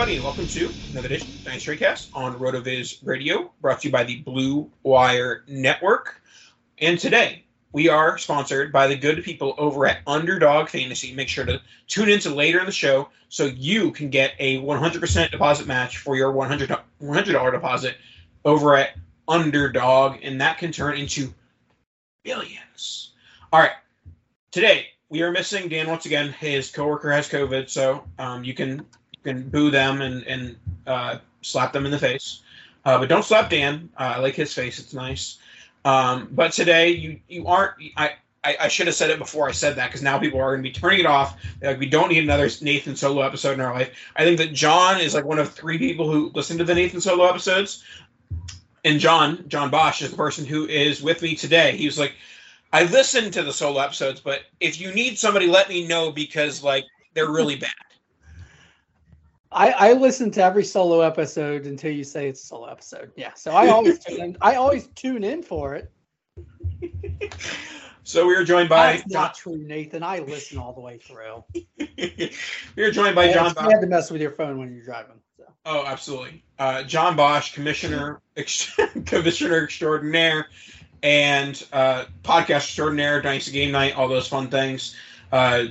Everybody, and welcome to another edition of Dynasty Tradecast on RotoViz Radio, brought to you by the Blue Wire Network. And today, we are sponsored by the good people over at Underdog Fantasy. Make sure to tune in to later in the show so you can get a 100% deposit match for your $100, $100 deposit over at Underdog, and that can turn into billions. All right, today we are missing Dan once again. His coworker has COVID, so um, you can can boo them and and uh, slap them in the face, uh, but don't slap Dan. Uh, I like his face; it's nice. Um, but today you you aren't. I I, I should have said it before I said that because now people are going to be turning it off. Like, we don't need another Nathan Solo episode in our life. I think that John is like one of three people who listen to the Nathan Solo episodes. And John, John Bosch, is the person who is with me today. He was like, I listened to the solo episodes, but if you need somebody, let me know because like they're really bad. I, I listen to every solo episode until you say it's a solo episode. Yeah, so I always tune in, I always tune in for it. So we are joined by That's not true, Nathan. I listen all the way through. we are joined by John You had to mess with your phone when you're driving. So. Oh, absolutely. Uh, John Bosch, commissioner, ex- commissioner extraordinaire, and uh, podcast extraordinaire, Dynasty Game Night, all those fun things. Uh,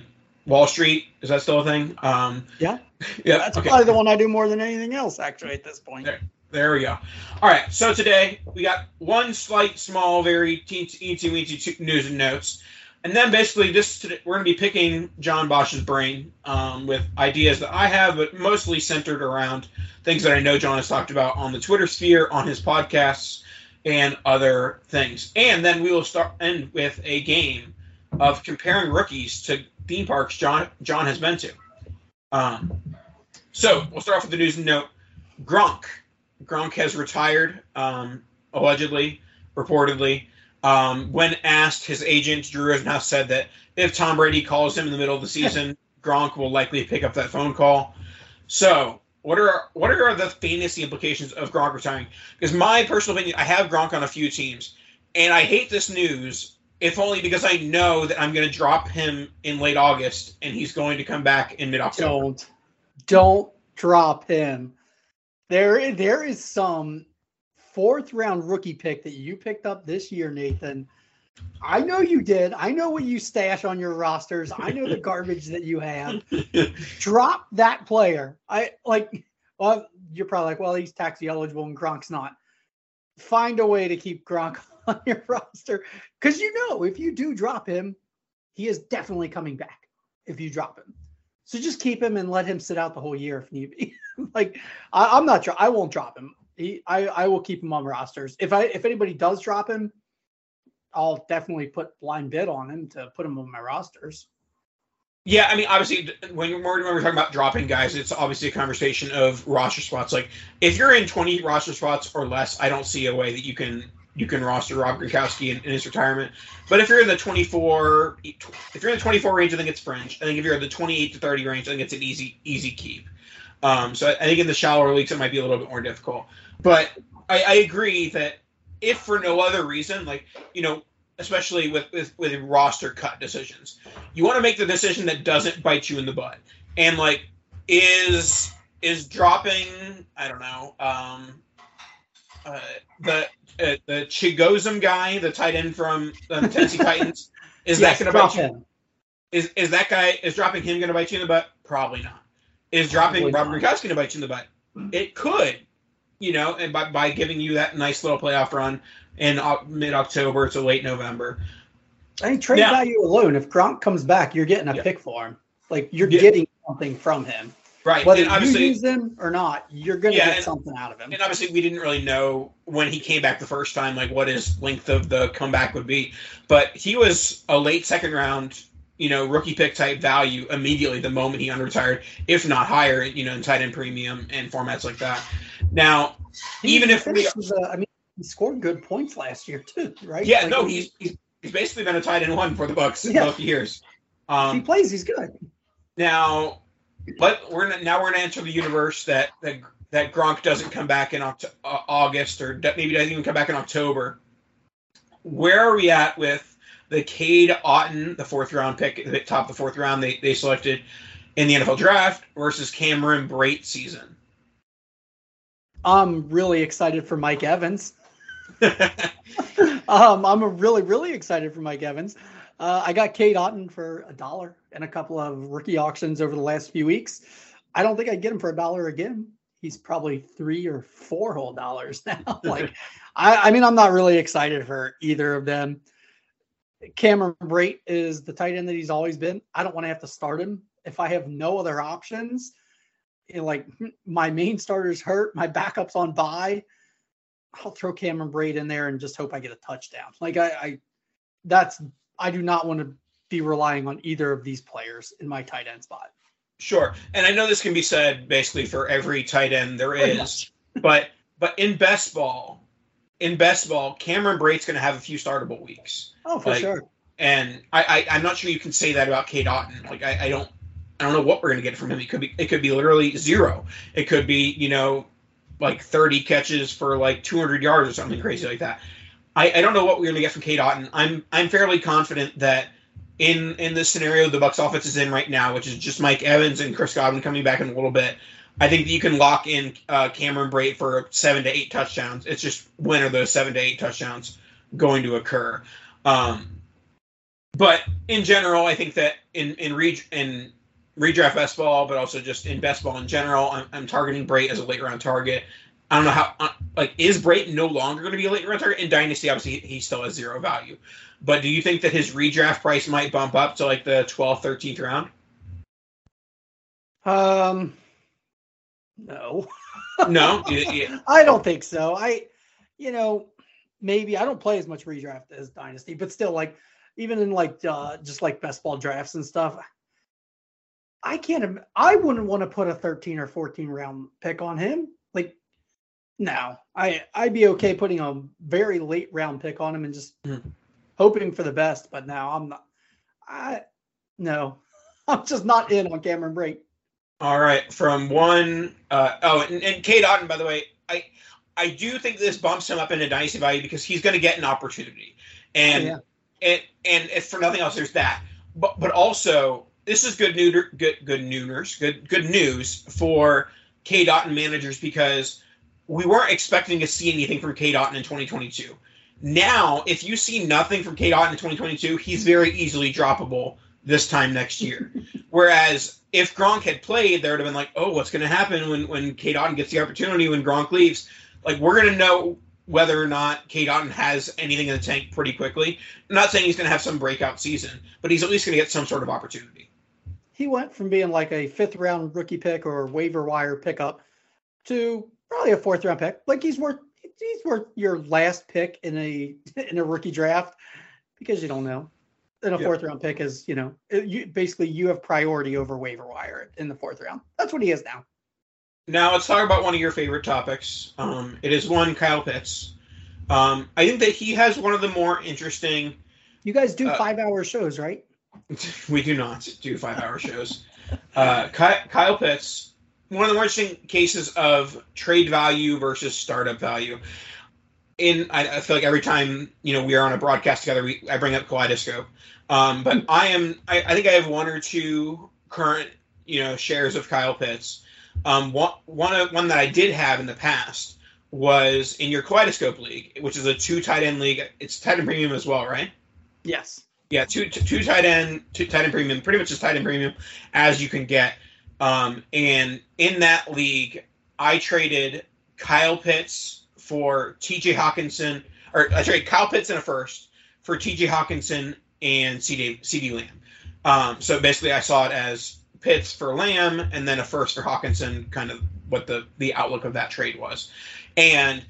Wall Street is that still a thing? Um, Yeah, yeah. that's okay. probably the one I do more than anything else, actually, at this point. There. There we go. All right. So today we got one slight, small, very teensy, teensy, weensy news and notes, and then basically this today, we're going to be picking John Bosch's brain um, with ideas that I have, but mostly centered around things that I know John has talked about on the Twitter sphere, on his podcasts, and other things. And then we will start end with a game of comparing rookies to theme parks John John has been to. Um, so we'll start off with the news and note. Gronk. Gronk has retired, um, allegedly, reportedly. Um, when asked, his agent Drew has now said that if Tom Brady calls him in the middle of the season, Gronk will likely pick up that phone call. So, what are what are the fantasy implications of Gronk retiring? Because my personal opinion, I have Gronk on a few teams, and I hate this news. If only because I know that I'm going to drop him in late August, and he's going to come back in mid October. Don't, don't drop him. There, there is some fourth round rookie pick that you picked up this year, Nathan. I know you did. I know what you stash on your rosters. I know the garbage that you have. Drop that player. I like. Well, you're probably like, well, he's tax eligible and Gronk's not. Find a way to keep Gronk on your roster because you know if you do drop him, he is definitely coming back. If you drop him, so just keep him and let him sit out the whole year if need be. like I, I'm not. dro- I won't drop him. He, I, I will keep him on rosters. If I, if anybody does drop him, I'll definitely put blind bid on him to put him on my rosters. Yeah, I mean, obviously, when when we're talking about dropping guys, it's obviously a conversation of roster spots. Like, if you're in 20 roster spots or less, I don't see a way that you can you can roster Rob Gronkowski in, in his retirement. But if you're in the 24, if you're in the 24 range, I think it's fringe. I think if you're in the 28 to 30 range, I think it's an easy easy keep. Um, so I, I think in the shallower leagues, it might be a little bit more difficult. But I, I agree that if for no other reason, like you know, especially with, with with roster cut decisions, you want to make the decision that doesn't bite you in the butt. And like, is is dropping? I don't know. Um, uh, the uh, the Chigoziem guy, the tight end from the Tennessee Titans, is Yes, that going to bite drop you? Is is that guy is dropping him going to bite you in the butt? Probably not. Is dropping Probably Rob. Gronkowski going to bite you in the butt? It could, you know, and by, by giving you that nice little playoff run in mid October to late November. I mean, trade Now- value alone. If Gronk comes back, you're getting a Yeah. pick for him. Like you're Yeah. getting something from him, Right. whether and you use him or not. You're going to Yeah, get and- something out of him. and obviously we didn't really know when he came back the first time, like what his length of the comeback would be. But he was a late second round, you know, rookie pick type value immediately the moment he unretired, if not higher, you know, in tight end premium and formats like that. Now, He even if we finished as a- I mean, he scored good points last year too, right? Yeah, Like, no, he's, he's he's basically been a tight end one for the Bucs in Yeah. both years. he, he Um, plays, he's good. now, but we're now we're gonna enter the universe that that that Gronk doesn't come back in Oct- uh, August or maybe doesn't even come back in October. Where are we at with the Cade Otton, the fourth round pick, the top of the fourth round they, they selected in the NFL draft versus Cameron Brate season? I'm really excited for Mike Evans. um, I'm really, really excited for Mike Evans. Uh, I got Cade Otton for a dollar and a couple of rookie auctions over the last few weeks. I don't think I'd get him for a dollar again. He's probably three or four whole dollars now. like, I, I mean, I'm not really excited for either of them. Cameron Brate is the tight end that he's always been. I don't want to have to start him if I have no other options. you know, like my main starter's hurt, my backup's on bye. I'll throw Cameron Brate in there and just hope I get a touchdown. Like I, I that's I do not want to be relying on either of these players in my tight end spot. Sure, and I know this can be said basically for every tight end there is, but but in best ball, in best ball, Cameron Brate's going to have a few startable weeks, Oh, for Like, sure. and I, I I'm not sure you can say that about Cade Otton. Like I, I don't I don't know what we're going to get from him. It could be it could be literally zero. It could be you know like 30 catches for like 200 yards or something crazy like that. I, I don't know what we're to get from Cade Otton. I'm I'm fairly confident that in in the scenario the Bucs offense is in right now, which is just Mike Evans and Chris Godwin coming back in a little bit. I think that you can lock in uh, Cameron Brate for seven to eight touchdowns. It's just when are those seven to eight touchdowns going to occur? Um, but in general, I think that in in re- in redraft best ball, but also just in best ball in general, I'm, I'm targeting Brate as a late round target. I don't know how uh, like is Brayton no longer going to be a late target in Dynasty? Obviously, he still has zero value. But do you think that his redraft price might bump up to like the 12th, 13th round? Um, no, No, I don't think so. I, you know, maybe I don't play as much redraft as Dynasty, but still, like, even in like uh, just like best ball drafts and stuff, I can't. I wouldn't want to put a 13 or 14 round pick on him. No, I I'd be okay putting a very late round pick on him and just Mhm. hoping for the best. But now I'm not. I no, I'm just not in on Cameron Brate. All right, from one. Uh, oh, and, and Cade Otton, by the way, I I do think this bumps him up into dynasty value because he's going to get an opportunity, and Yeah. and and if for nothing else, there's that. But but also, this is good news. Good good nooners. Good good news for Cade Otton managers because we weren't expecting to see anything from Cade Otton in 2022. Now, if you see nothing from Cade Otton in 2022, he's very easily droppable this time next year. Whereas if Gronk had played, there would have been like, oh, what's going to happen when when Cade Otton gets the opportunity when Gronk leaves? Like we're going to know whether or not Cade Otton has anything in the tank pretty quickly. I'm not saying he's going to have some breakout season, but he's at least going to get some sort of opportunity. he went from being like a fifth round rookie pick or waiver wire pickup to probably a fourth round pick. Like he's worth he's worth your last pick in a in a rookie draft because you don't know. And a Yeah. fourth round pick is, you know, it- you basically you have priority over waiver wire in the fourth round. That's what he is now. Now let's talk about one of your favorite topics. Um, it is one Kyle Pitts. Um, I think that he has one of the more interesting. You guys do Uh, five hour shows, right? We do not do five-hour shows. Uh, Ky- Kyle Pitts, one of the more interesting cases of trade value versus startup value. In I, I feel like every time you know we are on a broadcast together, we I bring up Kaleidoscope. Um, but I am I, I think I have one or two current you know shares of Kyle Pitts. Um, one one one that I did have in the past was in your Kaleidoscope league, which is a two tight end league. It's tight end premium as well, right? Yes. Yeah, two, two tight end, two tight end premium, pretty much as tight end premium as you can get. Um, and in that league, I traded Kyle Pitts for T.J. Hockenson, or I traded Kyle Pitts in a first for T.J. Hockenson and C.D. CeeDee Lamb. Um, so basically, I saw it as Pitts for Lamb and then a first for Hockenson, kind of what the the outlook of that trade was, and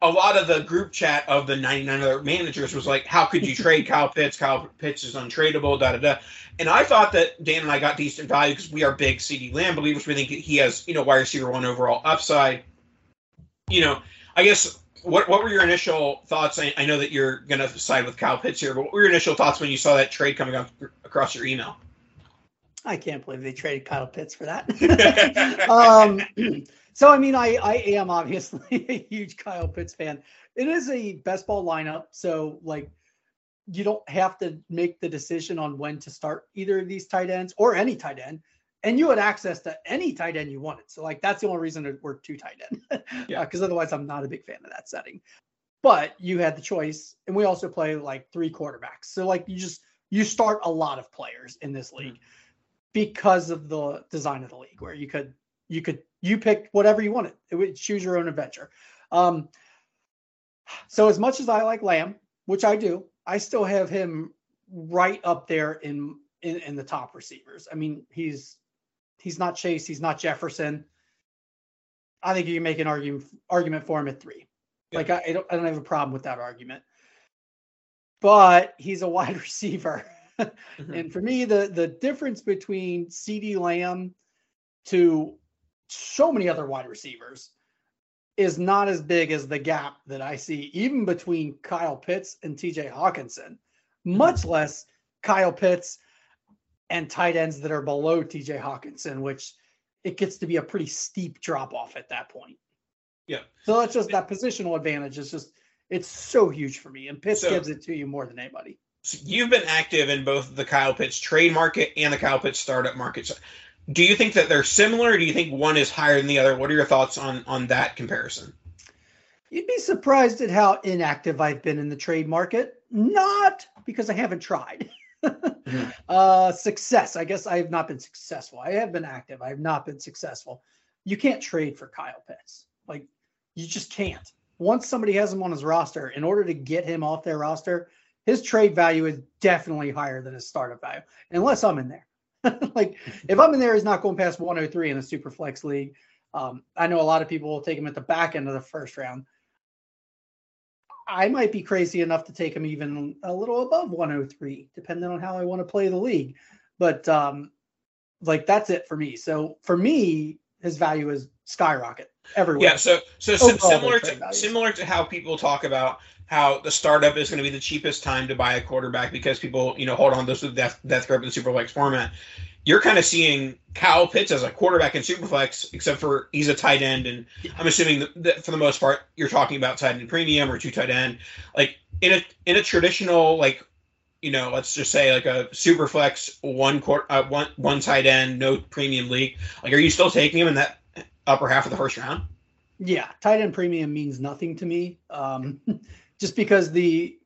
a lot of the group chat of the 99 other managers was like, how could you trade Kyle Pitts? Kyle Pitts is untradeable, da da da. And I thought that Dan and I got decent value because we are big CeeDee Lamb believers. We think he has, you know, wide receiver one overall upside. You know, I guess what what were your initial thoughts? I, I know that you're going to side with Kyle Pitts here, but what were your initial thoughts when you saw that trade coming up across your email? I can't believe they traded Kyle Pitts for that. um, so I mean, I I am obviously a huge Kyle Pitts fan. It is a best ball lineup, so like you don't have to make the decision on when to start either of these tight ends or any tight end, and you had access to any tight end you wanted. So like that's the only reason that we're two tight end, Yeah. because otherwise I'm not a big fan of that setting. But you had the choice, and we also play like three quarterbacks. So like you just you start a lot of players in this league because of the design of the league where you could you could you pick whatever you wanted. It would choose your own adventure. Um so as much as i like lamb which i do i still have him right up there in in, in the top receivers. I mean he's he's not chase he's not jefferson. I think you can make an argument argument for him at three. Yeah. like I, I don't i don't have a problem with that argument. But he's a wide receiver Mhm. and for me, the the difference between CeeDee Lamb to so many other wide receivers is not as big as the gap that I see even between Kyle Pitts and TJ Hockenson, much less Kyle Pitts and tight ends that are below TJ Hockenson, which it gets to be a pretty steep drop off at that point. Yeah. So that's just that positional advantage is just it's so huge for me. And Pitts So- gives it to you more than anybody. So you've been active in both the Kyle Pitts trade market and the Kyle Pitts startup market. So do you think that they're similar? Or do you think one is higher than the other? What are your thoughts on on that comparison? You'd be surprised at how inactive I've been in the trade market. Not because I haven't tried. uh, success. I guess I have not been successful. I have been active. I have not been successful. You can't trade for Kyle Pitts. Like, you just can't. Once somebody has him on his roster, in order to get him off their roster, his trade value is definitely higher than his startup value, unless I'm in there. like, if I'm in there, he's not going past 103 in a super flex league. Um, I know a lot of people will take him at the back end of the first round. I might be crazy enough to take him even a little above 103, depending on how I want to play the league. But um, like that's it for me. So for me, his value is skyrocket everywhere. Yeah, so so Overall, similar to values. similar to how people talk about how the startup is going to be the cheapest time to buy a quarterback because people you know hold on those with death death grip in the superflex format. You're kind of seeing Kyle Pitts as a quarterback in superflex, except for he's a tight end, and I'm assuming that, for the most part you're talking about tight end premium or two tight end. Like in a in a traditional like you know let's just say like a superflex one court uh, one one tight end no premium league. Like are you still taking him in that upper half of the first round? Yeah, tight end premium means nothing to me. Um, just because the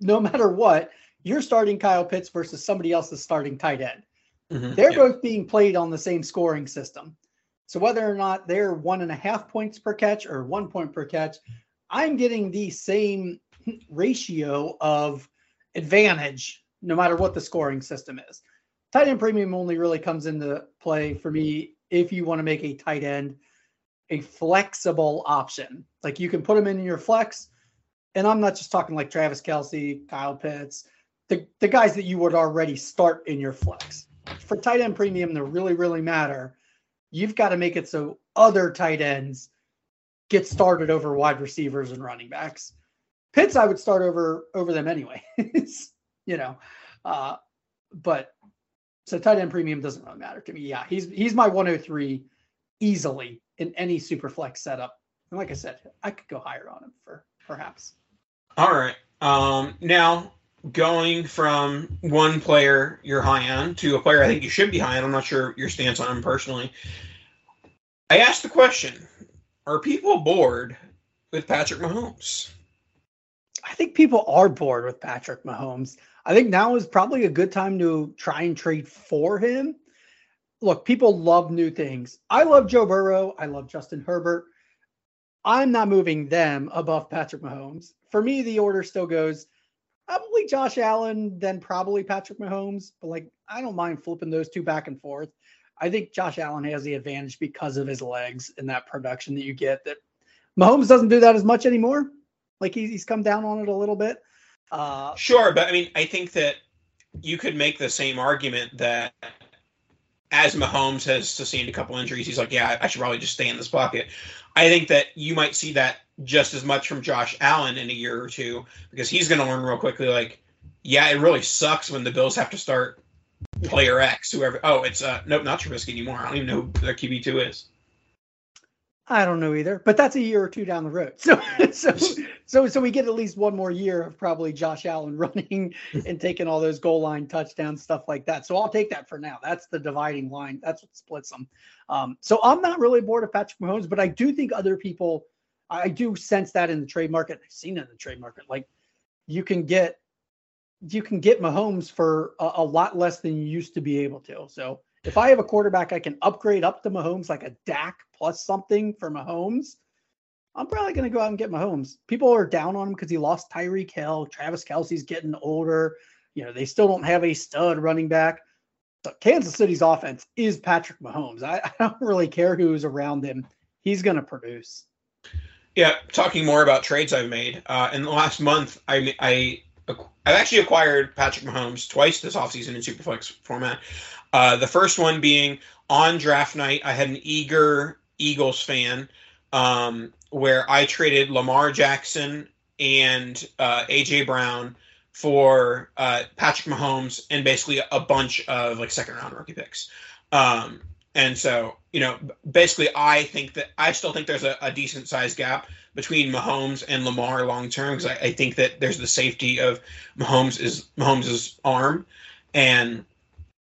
no matter what, you're starting Kyle Pitts versus somebody else is starting tight end. Mm-hmm. They're Yeah. both being played on the same scoring system. So whether or not they're one and a half points per catch or one point per catch, I'm getting the same ratio of advantage no matter what the scoring system is. Tight end premium only really comes into play for me if you want to make a tight end a flexible option. Like you can put them in your flex, and I'm not just talking like Travis Kelce, Kyle Pitts, the, the guys that you would already start in your flex. For tight end premium to really, really matter, you've got to make it so other tight ends get started over wide receivers and running backs. Pitts, I would start over over them anyway. you know, uh, but so tight end premium doesn't really matter to me. Yeah, he's he's my 103 easily in any super flex setup. And like I said, I could go higher on him for perhaps. All right. Um, now going from one player you're high on to a player I think you should be high on. I'm not sure your stance on him personally. I asked the question: Are people bored with Patrick Mahomes? I think people are bored with Patrick Mahomes. I think now is probably a good time to try and trade for him. Look, people love new things. I love Joe Burrow. I love Justin Herbert. I'm not moving them above Patrick Mahomes. For me, the order still goes probably Josh Allen, then probably Patrick Mahomes. But like, I don't mind flipping those two back and forth. I think Josh Allen has the advantage because of his legs and that production that you get. That Mahomes doesn't do that as much anymore. Like he's, he's come down on it a little bit. Uh, sure, but I mean, I think that you could make the same argument that as Mahomes has sustained a couple injuries, he's like, yeah, I should probably just stay in this pocket. I think that you might see that just as much from Josh Allen in a year or two because he's going to learn real quickly. Like, yeah, it really sucks when the Bills have to start player X, whoever. Oh, it's uh, nope, not Trubisky anymore. I don't even know who their QB two is. I don't know either, but that's a year or two down the road. So, so, so, so we get at least one more year of probably Josh Allen running and taking all those goal line touchdowns, stuff like that. So I'll take that for now. That's the dividing line. That's what splits them. Um, so I'm not really bored of Patrick Mahomes, but I do think other people, I do sense that in the trade market. I've seen it in the trade market. Like you can get, you can get Mahomes for a, a lot less than you used to be able to. So if I have a quarterback I can upgrade up to Mahomes like a Dak plus something for Mahomes, I'm probably going to go out and get Mahomes. People are down on him because he lost Tyreek Hill. Travis Kelce's getting older. You know, they still don't have a stud running back. So Kansas City's offense is Patrick Mahomes. I, I don't really care who's around him. He's going to produce. Yeah, talking more about trades I've made. Uh, in the last month, I, I I've actually acquired Patrick Mahomes twice this offseason in Superflex format. Uh, the first one being on draft night, I had an eager Eagles fan um, where I traded Lamar Jackson and uh, AJ Brown for uh, Patrick Mahomes and basically a bunch of like second round rookie picks. Um, and so, you know, basically, I think that I still think there's a, a decent sized gap between Mahomes and Lamar long term because I, I, think that there's the safety of Mahomes is Mahomes's arm, and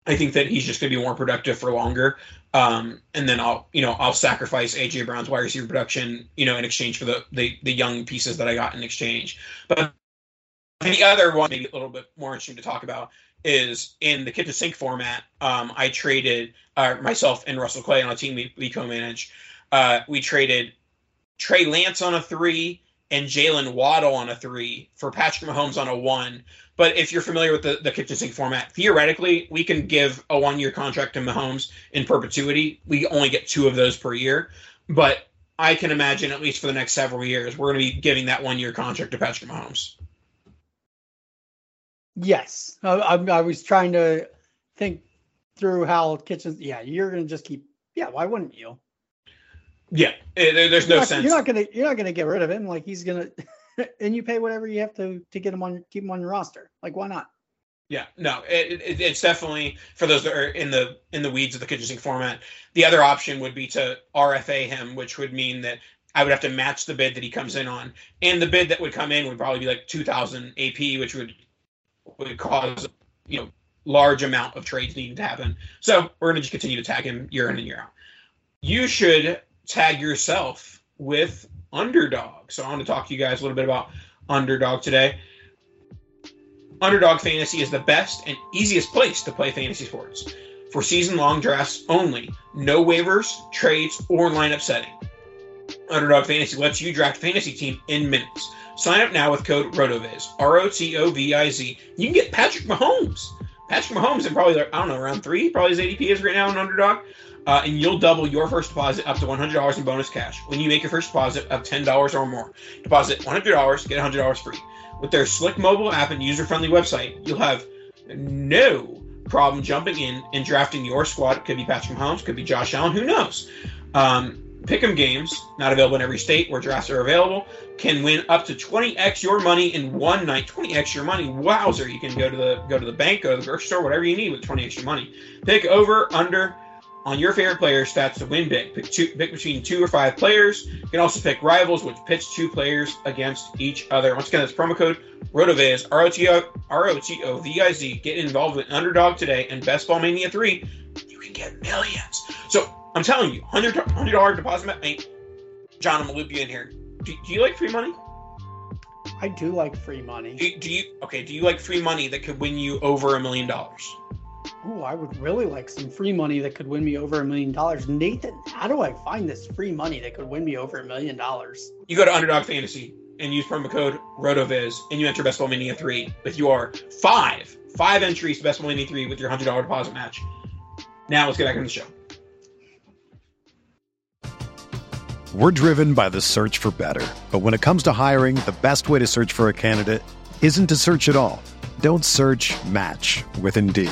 I think that he's just going to be more productive for longer. Um, and then I'll, you know, I'll sacrifice AJ Brown's wide receiver production, you know, in exchange for the, the the young pieces that I got in exchange. But the other one, maybe a little bit more interesting to talk about, is in the kitchen sink format. Um, I traded uh, myself and Russell Clay on a team we, we co-manage. Uh, we traded Trey Lance on a three and Jaylen Waddle on a three for Patrick Mahomes on a one but if you're familiar with the, the kitchen sink format, theoretically, we can give a one year contract to Mahomes in perpetuity. We only get two of those per year. But I can imagine, at least for the next several years, we're going to be giving that one year contract to Patrick Mahomes. Yes. I, I, was trying to think through how kitchens. Yeah, you're going to just keep. Yeah, why wouldn't you? Yeah, eh, it, there's no you're not, sense. You're not gonna you're not gonna get rid of him. Like he's gonna and you pay whatever you have to to get him on keep him on your roster. Like why not? Yeah, no, it, it, it's definitely for those that are in the in the weeds of the kitchen sink format. The other option would be to RFA him, which would mean that I would have to match the bid that he comes in on, and the bid that would come in would probably be like two thousand AP, which would would cause you know large amount of trades needing to happen. So we're going to just continue to tag him year in and year out. You should tag yourself with Underdog. So I want to talk to you guys a little bit about Underdog today. Underdog Fantasy is the best and easiest place to play fantasy sports. For season long drafts only, no waivers, trades, or lineup setting. Underdog Fantasy lets you draft a fantasy team in minutes. Sign up now with code ROTOVIZ, R O T O V I Z. You can get Patrick Mahomes. Patrick Mahomes in probably, I don't know, around three, probably his ADP is right now in Underdog uh, and you'll double your first deposit up to $100 in bonus cash when you make your first deposit of $10 or more. Deposit $100, get $100 free. With their slick mobile app and user friendly website, you'll have no problem jumping in and drafting your squad. It could be Patrick Mahomes, could be Josh Allen, who knows? Um, Pick'em games, not available in every state where drafts are available, can win up to 20x your money in one night. 20x your money, wowzer! You can go to the go to the bank, go to the grocery store, whatever you need with 20x your money. Pick over, under on your favorite player stats to win big. Pick two, pick between two or five players. You can also pick rivals, which pits two players against each other. Once again, that's promo code ROTOVIZ, R O T O R O T O V I Z. Get involved with Underdog today and Best Ball Mania 3. You can get millions. So I'm telling you, $100, $100 deposit. I mean, John, I'm going to loop you in here. Do, do you like free money? I do like free money. Do, do you, okay, do you like free money that could win you over a million dollars? Oh, I would really like some free money that could win me over a million dollars. Nathan, how do I find this free money that could win me over a million dollars? You go to Underdog Fantasy and use promo code RotoViz and you enter Best Ball Mania 3 with your five, five entries to Best Ball Mania 3 with your $100 deposit match. Now let's get back on the show. We're driven by the search for better. But when it comes to hiring, the best way to search for a candidate isn't to search at all. Don't search match with Indeed.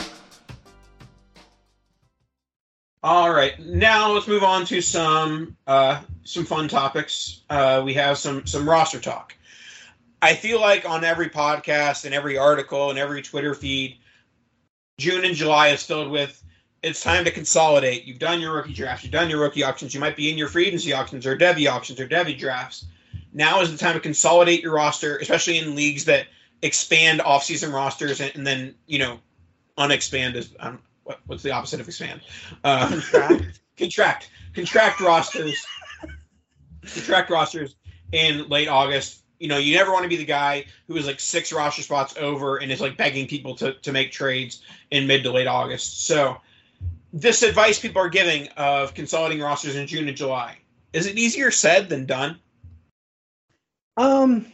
All right, now let's move on to some uh, some fun topics. Uh, we have some some roster talk. I feel like on every podcast and every article and every Twitter feed, June and July is filled with it's time to consolidate. You've done your rookie drafts, you've done your rookie auctions, you might be in your free agency auctions or Devy auctions or Devy drafts. Now is the time to consolidate your roster, especially in leagues that expand off-season rosters and, and then you know unexpand is um, what, what's the opposite of expand? Uh, Contract. contract, contract rosters, contract rosters in late August. You know, you never want to be the guy who is like six roster spots over and is like begging people to, to make trades in mid to late August. So, this advice people are giving of consolidating rosters in June and July is it easier said than done? Um,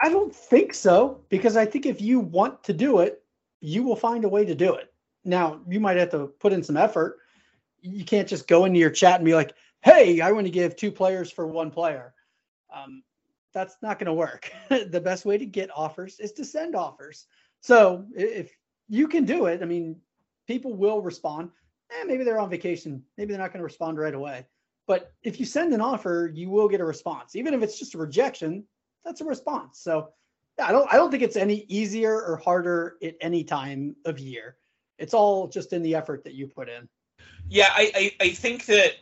I don't think so because I think if you want to do it, you will find a way to do it. Now, you might have to put in some effort. You can't just go into your chat and be like, "Hey, I want to give two players for one player." Um, that's not going to work. the best way to get offers is to send offers. So if you can do it, I mean, people will respond. Eh, maybe they're on vacation. Maybe they're not going to respond right away. But if you send an offer, you will get a response. Even if it's just a rejection, that's a response. So I don't I don't think it's any easier or harder at any time of year. It's all just in the effort that you put in. Yeah, I, I, I think that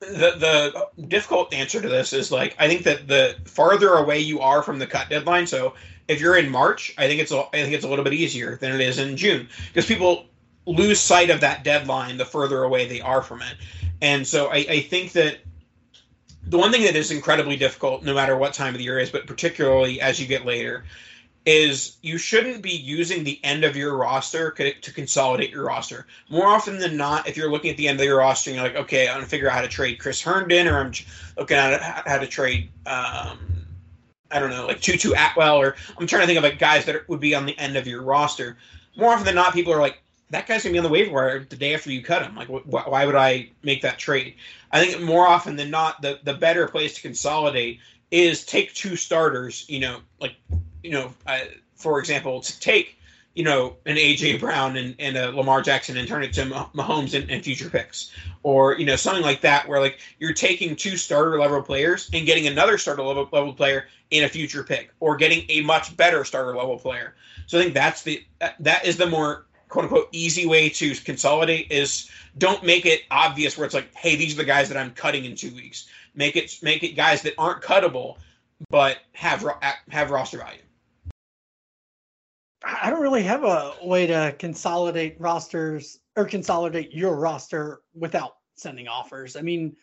the the difficult answer to this is like I think that the farther away you are from the cut deadline, so if you're in March, I think it's a, I think it's a little bit easier than it is in June because people lose sight of that deadline the further away they are from it, and so I, I think that the one thing that is incredibly difficult, no matter what time of the year is, but particularly as you get later, is you shouldn't be using the end of your roster to consolidate your roster. More often than not, if you're looking at the end of your roster and you're like, okay, I'm gonna figure out how to trade Chris Herndon, or I'm looking at how to trade, um, I don't know, like Tutu Atwell, or I'm trying to think of like guys that would be on the end of your roster. More often than not, people are like, that guy's gonna be on the waiver wire the day after you cut him. Like, wh- why would I make that trade? I think more often than not, the the better place to consolidate is take two starters. You know, like you know, for example, to take you know an AJ Brown and, and a Lamar Jackson and turn it to Mah- Mahomes and, and future picks, or you know something like that, where like you're taking two starter level players and getting another starter level, level player in a future pick, or getting a much better starter level player. So I think that's the that, that is the more quote unquote easy way to consolidate is don't make it obvious where it's like, hey, these are the guys that I'm cutting in two weeks. make it make it guys that aren't cuttable, but have have roster value. I don't really have a way to consolidate rosters or consolidate your roster without sending offers. I mean,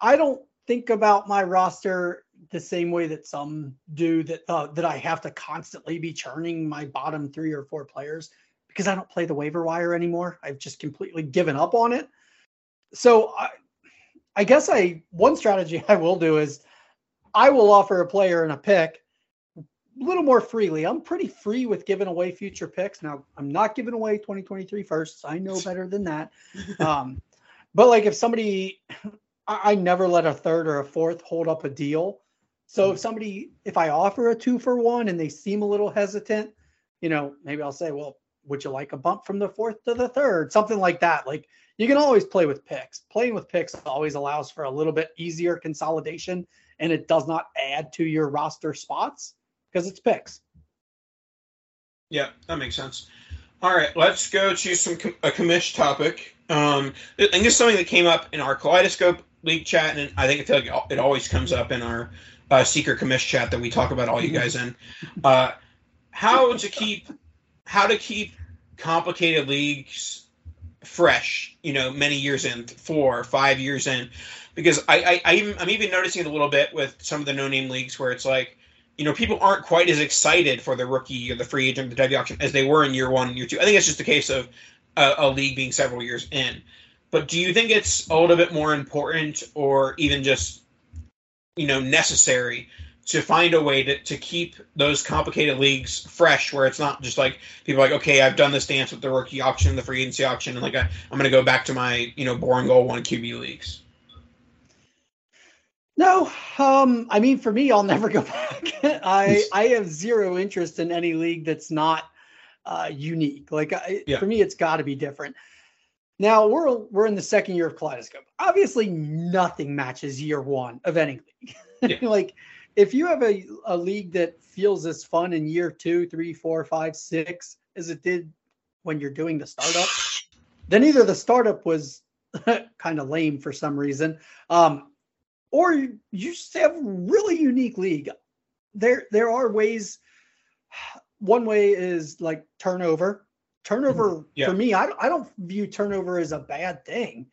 I don't think about my roster the same way that some do that uh, that I have to constantly be churning my bottom 3 or 4 players because I don't play the waiver wire anymore. I've just completely given up on it. So I I guess I one strategy I will do is I will offer a player and a pick a little more freely. I'm pretty free with giving away future picks. Now, I'm not giving away 2023 firsts. I know better than that. Um, but like if somebody, I, I never let a third or a fourth hold up a deal. So if somebody, if I offer a two for one and they seem a little hesitant, you know, maybe I'll say, well, would you like a bump from the fourth to the third? Something like that. Like you can always play with picks. Playing with picks always allows for a little bit easier consolidation and it does not add to your roster spots because it's picks. Yeah, that makes sense. All right, let's go to some com- a commish topic. Um, I think it's something that came up in our Kaleidoscope League chat, and I think it, like it always comes up in our uh, secret commish chat that we talk about all you guys in. Uh, how to keep how to keep complicated leagues fresh, you know, many years in, four, five years in, because I, I, I even, I'm even noticing it a little bit with some of the no-name leagues where it's like, you know, people aren't quite as excited for the rookie or the free agent, the Devy auction as they were in year one, and year two. I think it's just a case of a, a league being several years in. But do you think it's a little bit more important, or even just, you know, necessary to find a way to, to keep those complicated leagues fresh where it's not just like people like okay i've done this dance with the rookie auction the free agency auction and like I, i'm going to go back to my you know boring goal one qb leagues no um i mean for me i'll never go back. I i have zero interest in any league that's not uh unique. Like I, Yeah. for me it's got to be different. Now we're we're in the second year of kaleidoscope. Obviously nothing matches year one of any league. Yeah. like if you have a, a league that feels as fun in year two, three, four, five, six as it did when you're doing the startup, then either the startup was kind of lame for some reason, um, or you just have a really unique league. There there are ways. One way is like turnover. Turnover Yeah. for me, I don't, I don't view turnover as a bad thing.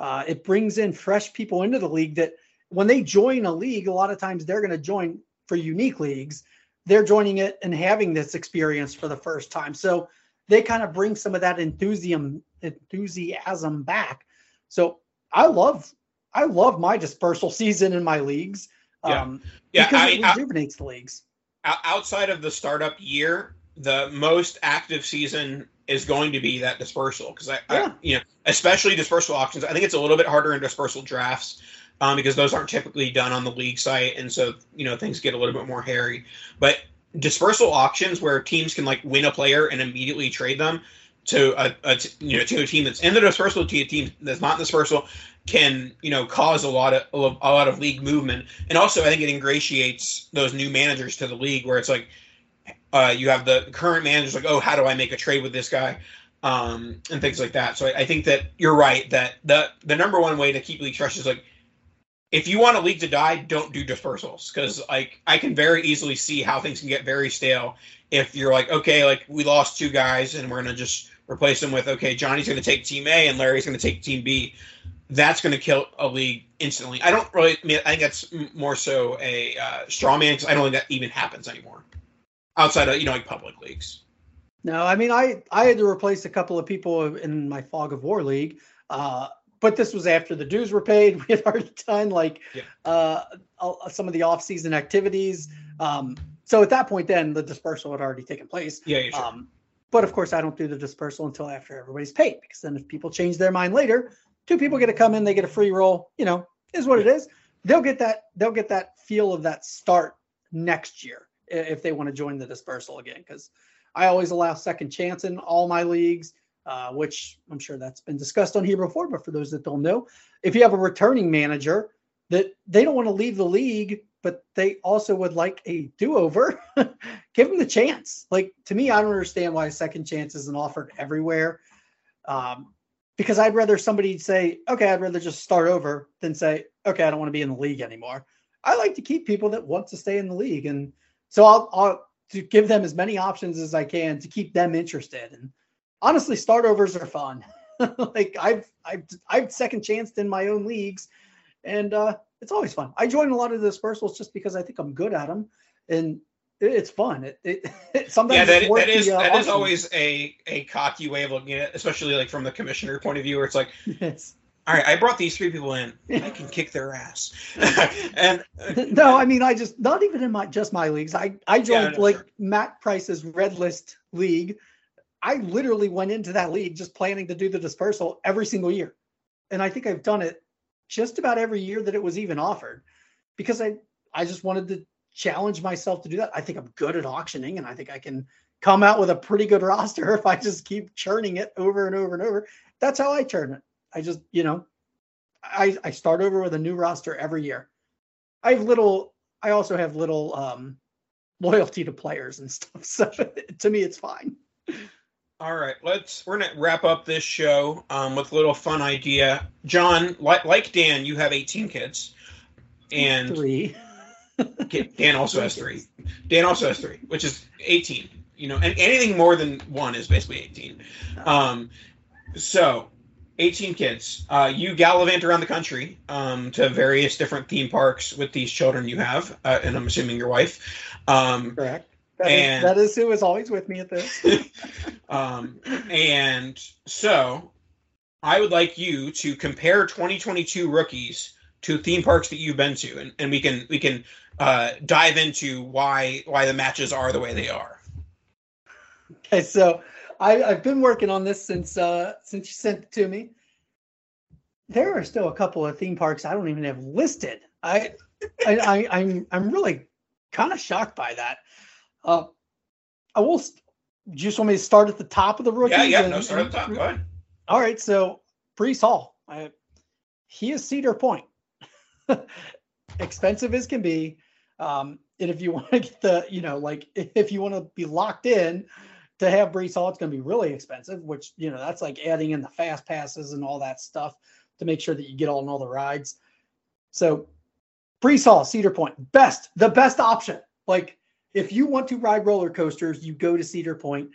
Uh, it brings in fresh people into the league that when they join a league, a lot of times they're going to join for unique leagues. They're joining it and having this experience for the first time. So they kind of bring some of that enthusiasm enthusiasm back. So I love I love my dispersal season in my leagues. Yeah. Um, yeah because I, it I, rejuvenates the leagues. outside of the startup year the most active season is going to be that dispersal because I, I Yeah. you know especially dispersal auctions i think it's a little bit harder in dispersal drafts um, because those aren't typically done on the league site and so you know things get a little bit more hairy but dispersal auctions where teams can like win a player and immediately trade them to a, you know to a team that's in the dispersal to a team that's not in the dispersal can you know cause a lot of a lot of league movement. And also i think it ingratiates those new managers to the league where it's like uh, you have the current managers like oh how do i make a trade with this guy? Um, and things like that. So I, I think that you're right that the the number one way to keep league fresh is like if you want a league to die don't do dispersals. Because like i can very easily see how things can get very stale if you're like okay like we lost two guys and we're to just replace them with okay johnny's going to take team a and larry's going to take team b that's going to kill a league instantly i don't really I, mean, I think that's more so a uh, straw man because i don't think that even happens anymore outside of you know like public leagues No, I mean I I had to replace a couple of people in my fog of war league. Uh, but this was after the dues were paid. We had already done like Yeah. uh, some of the off-season activities. Um, so at that point, then the dispersal had already taken place. yeah, yeah sure. Um, but of course, I don't do the dispersal until after everybody's paid because then if people change their mind later, two people get to come in, they get a free roll. You know, is what it is. They'll get that. They'll get that feel of that start next year if they want to join the dispersal again. Because I always allow second chance in all my leagues, uh, which I'm sure that's been discussed on here before. But for those that don't know, if you have a returning manager that they don't want to leave the league, but they also would like a do-over, give them the chance. Like to me, I don't understand why a second chance isn't offered everywhere. Um, because I'd rather somebody say, okay, I'd rather just start over than say, okay, I don't want to be in the league anymore. I like to keep people that want to stay in the league, and so I'll, I'll to give them as many options as I can to keep them interested. And honestly, start overs are fun. like I've I've I've second chanced in my own leagues, and uh, it's always fun. I join a lot of the dispersals just because I think I'm good at them, and it, it's fun. It, it, it sometimes yeah, that, that is the, uh, that is auction. always a a cocky way of looking at it, especially like from the commissioner point of view, where it's like, Yes. all right, I brought these three people in, I can kick their ass, and uh, no, I mean I just not even in my just my leagues. I I joined no, like sure. Matt Price's red list league. I literally went into that league just planning to do the dispersal every single year. And I think I've done it just about every year that it was even offered because I I just wanted to challenge myself to do that. I think I'm good at auctioning and I think I can come out with a pretty good roster if I just keep churning it over and over and over. That's how I churn it. I just, you know, I I start over with a new roster every year. I have little I also have little um loyalty to players and stuff. So to me it's fine. All right, let's. We're gonna wrap up this show um, with a little fun idea. John, like, like Dan, you have 18 kids, and Three. Dan also has three. Dan also has three, which is 18. You know, and anything more than one is basically 18. Um, so, 18 kids. Uh, you gallivant around the country um, to various different theme parks with these children you have, uh, and I'm assuming your wife. Um, Correct. That is, And- that is who is always with me at this. um, and so I would like you to compare 2022 rookies to theme parks that you've been to, and, and we can we can uh, dive into why why the matches are the way they are. Okay, so I, I've been working on this since uh since you sent it to me. There are still a couple of theme parks I don't even have listed. I, I, I I'm I'm really kind of shocked by that. Uh, I will. Do you just want me to start at the top of the rookies? Yeah, yeah. and- No, start at the top. Go ahead. All right, so Breece Hall, I, he is Cedar Point, expensive as can be. Um, and if you want to get the, you know, like if you want to be locked in to have Breece Hall, it's going to be really expensive. Which you know that's like adding in the fast passes and all that stuff to make sure that you get on all the rides. So Breece Hall, Cedar Point, best, the best option. Like if you want to ride roller coasters, you go to Cedar Point.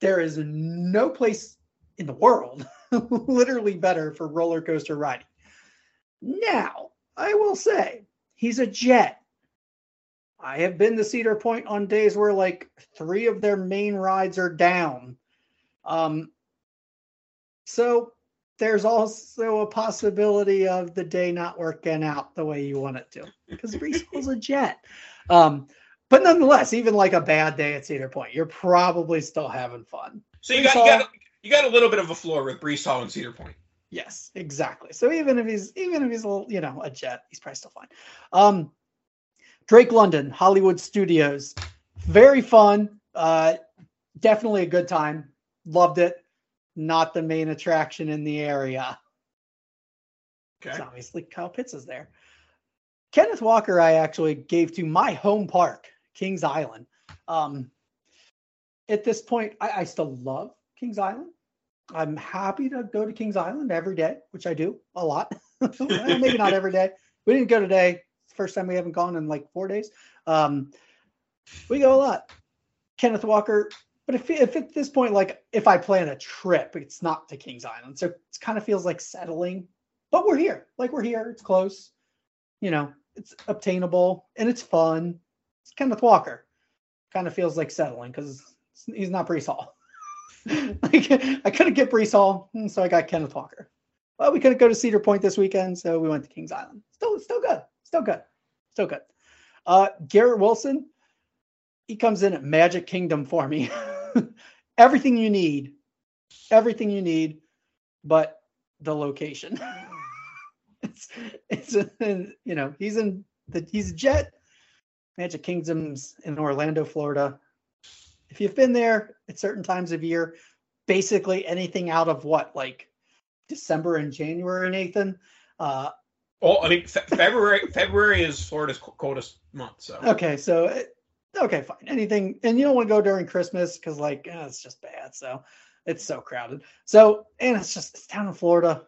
There is no place in the world literally better for roller coaster riding. Now, I will say he's a jet. I have been to Cedar Point on days where like three of their main rides are down. Um, so there's also a possibility of the day not working out the way you want it to because Breece Hall's a jet. Um, but nonetheless, even like a bad day at Cedar Point, you're probably still having fun. So you Breece got you got you got a little bit of a floor with Breece Hall and Cedar Point. Yes, exactly. So even if he's even if he's a little, you know, a jet, he's probably still fine. Um Drake London, Hollywood Studios. Very fun. Uh definitely a good time. Loved it. Not the main attraction in the area. Okay. Obviously Kyle Pitts is there. Kenneth Walker, I actually gave to my home park, Kings Island. Um, at this point, I, I still love Kings Island. I'm happy to go to Kings Island every day, which I do a lot. Maybe not every day. We didn't go today. First time we haven't gone in like four days. Um, we go a lot. Kenneth Walker, but if, if at this point, like if I plan a trip, it's not to Kings Island. So it kind of feels like settling, but we're here. Like we're here. It's close. You know, it's obtainable and it's fun. It's Kenneth Walker. Kind of feels like settling because he's not Breece Hall. like, I couldn't get Breece Hall, mm, so I got Kenneth Walker. Well, we couldn't go to Cedar Point this weekend, so we went to Kings Island. Still, still good. Still good. Still good. Uh, Garrett Wilson, he comes in at Magic Kingdom for me. everything you need, everything you need, but the location. it's it's you know he's in the he's a jet. Magic Kingdom's in Orlando, Florida. If you've been there at certain times of year, basically anything out of what like December and January, Nathan. Uh, Well, I mean, fe- February February is Florida's coldest month, so Okay, so it- okay, fine. Anything, and you don't want to go during Christmas because like eh, it's just bad. So It's so crowded. So and it's just it's down in Florida.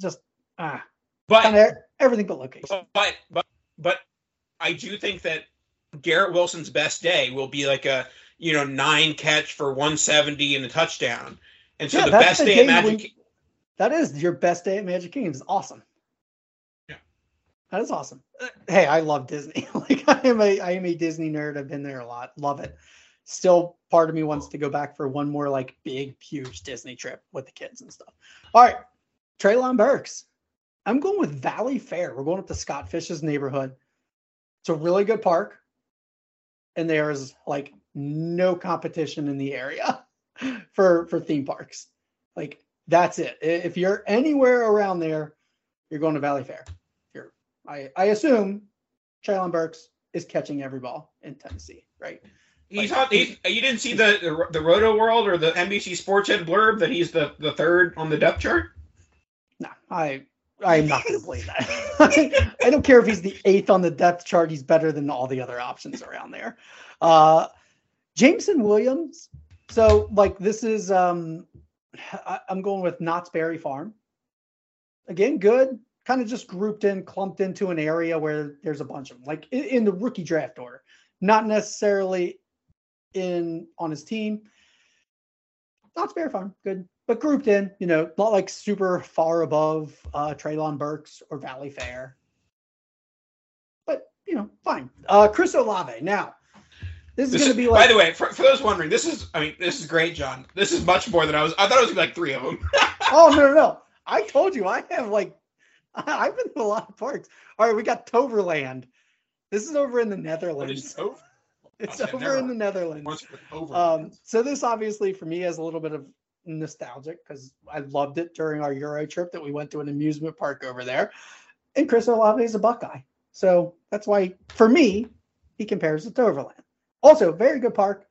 Just ah, But everything but location. but but but I do think that Garrett Wilson's best day will be like a you know nine catch for 170 and a touchdown. And so Yeah, the best the day at Magic That is your best day at Magic Kingdom. It's awesome. Yeah. That is awesome. Uh, Hey, I love Disney. like I am a I am a Disney nerd. I've been there a lot. Love it. Still part of me wants to go back for one more like big, huge Disney trip with the kids and stuff. All right. Treylon Burks. I'm going with Valley Fair. We're going up to Scott Fish's neighborhood. It's a really good park. And there's like no competition in the area for for theme parks. Like that's it. If you're anywhere around there, you're going to Valley Fair. You're, I, I assume Treylon Burks is catching every ball in Tennessee, right? He's Like-. He's, you didn't see the, the the Rotoworld or the NBC Sports Edge blurb that he's the the third on the depth chart. No, I I'm not going to play that. I don't care if he's the eighth on the depth chart. He's better than all the other options around there. Uh, Jameson Williams. So like this is um, I, I'm going with Knott's Berry Farm. Again, good. Kind of just grouped in, clumped into an area where there's a bunch of them, like in, in the rookie draft order, not necessarily in on his team. Knott's Berry Farm, good, but grouped in. You know, not like super far above uh, Treylon Burks or Valley Fair, but you know, fine. Uh, Chris Olave. Now, this is This gonna be like. by the way, for, for those wondering, this is. I mean, this is great, John. This is much more than I was. I thought it was like three of them. oh no, no, no! I told you I have like I've been to a lot of parks. All right, we got Toverland. This is over in the Netherlands. is over? It's over in the. Netherlands. Once with over. Um, so this obviously for me has a little bit of nostalgic because I loved it during our Euro trip that we went to an amusement park over there. And Chris Olave is a Buckeye. So that's why for me, he compares it to Overland. Also, very good park.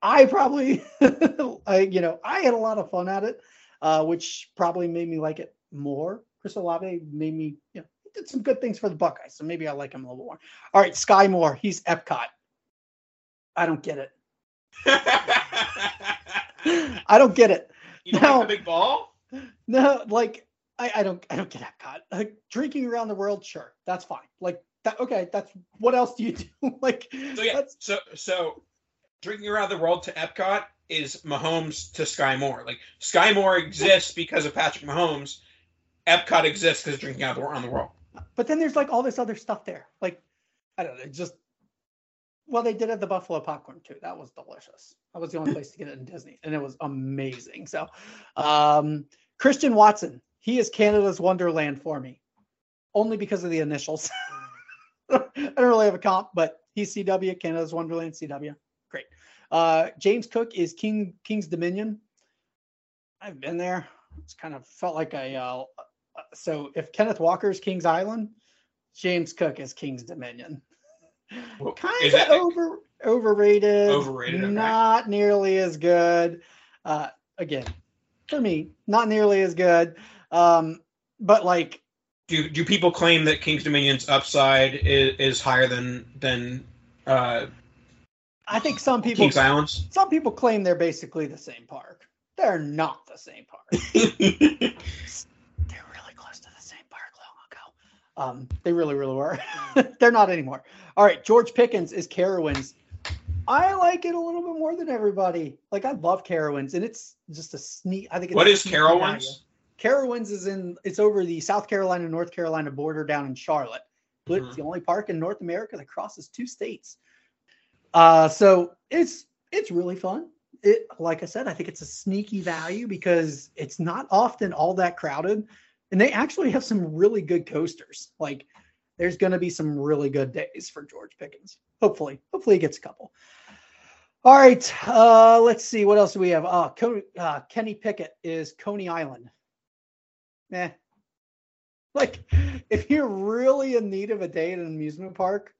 I probably I, you know, I had a lot of fun at it, uh, which probably made me like it more. Chris Olave made me, you know, did some good things for the Buckeyes. So maybe I like him a little more. All right, Skyy Moore, he's Epcot. I don't get it. I don't get it. you don't No. like the big ball? No, like I, I don't I don't get Epcot. Like drinking around the world, sure, that's fine. Like that okay, that's what else do you do? like So yeah. So so drinking around the world to Epcot is Mahomes to Skyy Moore. Like Skyy Moore exists because of Patrick Mahomes. Epcot exists because drinking out the, around the world. but then there's like all this other stuff there. Like I don't know, just well, they did have the buffalo popcorn too. That was delicious. That was the only place to get it in Disney, and it was amazing. So, um, Christian Watson, he is Canada's Wonderland for me, only because of the initials. I don't really have a comp, but he's CW, Canada's Wonderland, CW. Great. Uh, James Cook is King King's Dominion. I've been there. It's kind of felt like a. Uh, so if Kenneth Walker is King's Island, James Cook is King's Dominion. Well, Kind of over overrated. Overrated, okay. Not nearly as good. Uh, again, for me, not nearly as good. Um, but like Do do people claim that King's Dominion's upside is, is higher than than uh, I think some people King's Islands? some people claim they're basically the same park. They're not the same park. They're really close to the same park long ago. Um, they really, really were. They're not anymore. All right, George Pickens is Carowinds. I like it a little bit more than everybody. Like I love Carowinds, and it's just a sneak. I think it's what is Carowinds? Carowinds is in. It's over the South Carolina North Carolina border down in Charlotte. But It's Mhm. the only park in North America that crosses two states. Uh, so it's it's really fun. It like I said, I think it's a sneaky value because it's not often all that crowded, and they actually have some really good coasters. Like there's going to be some really good days for George Pickens. Hopefully, hopefully he gets a couple. All right, uh, let's see what else do we have. Uh, Co- uh, Kenny Pickett is Coney Island. Eh. Like, if you're really in need of a day at an amusement park,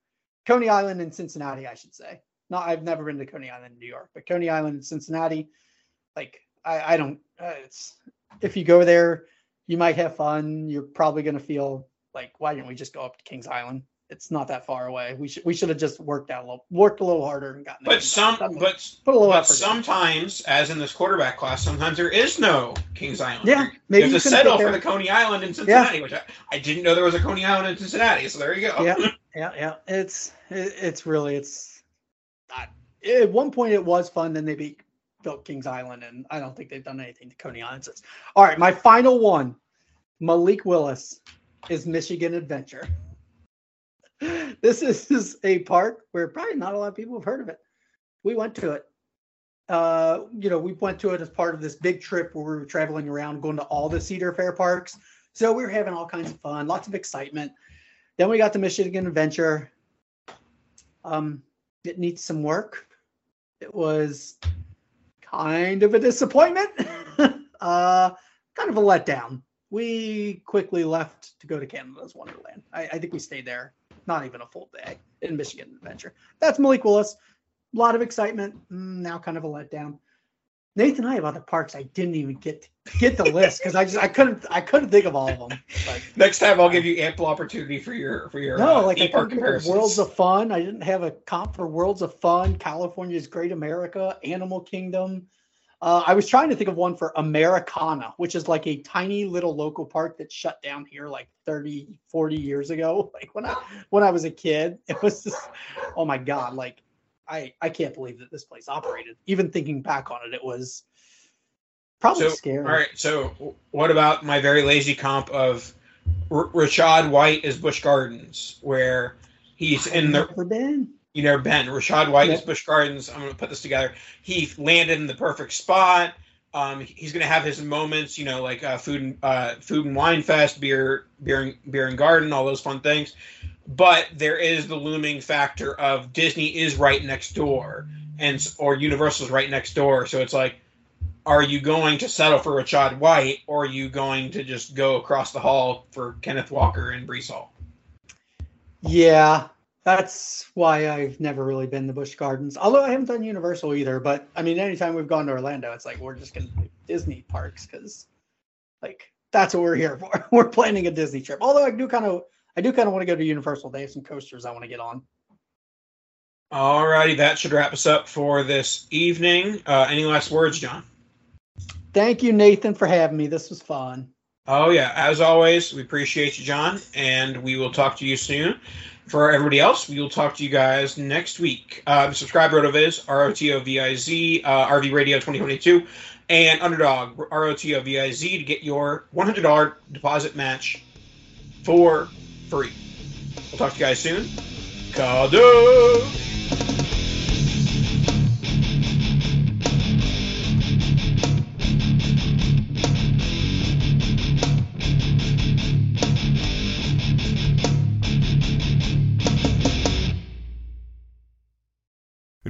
Coney Island in Cincinnati, I should say. No, I've never been to Coney Island in New York, but Coney Island in Cincinnati, like, I, I don't. Uh, it's if you go there, you might have fun. You're probably going to feel like, why didn't we just go up to Kings Island? it's not that far away. We should we should have just worked out a little, worked a little harder and gotten. But some, but put a little but effort. in. sometimes, as in this quarterback class, sometimes there is no Kings Island. Yeah, maybe you to settle for the Coney Island in Cincinnati, which I, I didn't know there was a Coney Island in Cincinnati. So there you go. yeah, yeah, yeah. It's it, it's really it's. I, at one point it was fun. Then they beat built Kings Island, and I don't think they've done anything to Coney Island since. All right, my final one, Malik Willis, is Michigan Adventure. This is, a park where probably not a lot of people have heard of it. We went to it. Uh, you know, we went to it as part of this big trip where we were traveling around, going to all the Cedar Fair parks. So we were having all kinds of fun, lots of excitement. Then we got to Michigan Adventure. Um, it needs some work. It was kind of a disappointment. uh, kind of a letdown. We quickly left to go to Canada's Wonderland. I, I think we stayed there not even a full day in Michigan Adventure. That's Malik Willis. A lot of excitement. Mm, Now kind of a letdown. Nathan, and I have other parks I didn't even get get the list because I just I couldn't I couldn't think of all of them. But Next time, I'll give you ample opportunity for your for your no, uh, like I park couldn't think of comparisons. Worlds of Fun. I didn't have a comp for Worlds of Fun, California's Great America, Animal Kingdom. Uh, I was trying to think of one for Americana, which is like a tiny little local park that shut down here like 30, 40 years ago. Like when I when I was a kid, it was just oh my god, like I I can't believe that this place operated. Even thinking back on it, it was probably So, scary. all right. So, what about my very lazy comp of R- Rachaad White as Busch Gardens, where he's in the. You know Ben Rachaad White Yeah. is Busch Gardens. I'm going to put this together. He landed in the perfect spot. Um, he's going to have his moments, you know, like uh, food and uh, food and wine fest, beer, beer, and, beer and garden, all those fun things. But there is the looming factor of Disney is right next door, and or Universal's right next door. So it's like, are you going to settle for Rachaad White, or are you going to just go across the hall for Kenneth Walker and Breece Hall? Yeah, that's why I've never really been to Busch Gardens. Although I haven't done Universal either. But I mean, anytime we've gone to Orlando, it's like we're just gonna do Disney parks because, like, that's what we're here for. We're planning a Disney trip. Although I do kind of, I do kind of want to go to Universal. They have some coasters I want to get on. All righty, that should wrap us up for this evening. Uh, any last words, John? Thank you, Nathan, for having me. This was fun. Oh yeah, as always, we appreciate you, John, and we will talk to you soon. For everybody else, we will talk to you guys next week. Uh, subscribe to RotoViz, R O T O V I Z, uh, RV Radio 2022, and Underdog, R O T O V I Z, to get your $100 deposit match for free. We'll talk to you guys soon. Kado!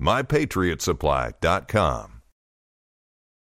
MyPatriotSupply.com.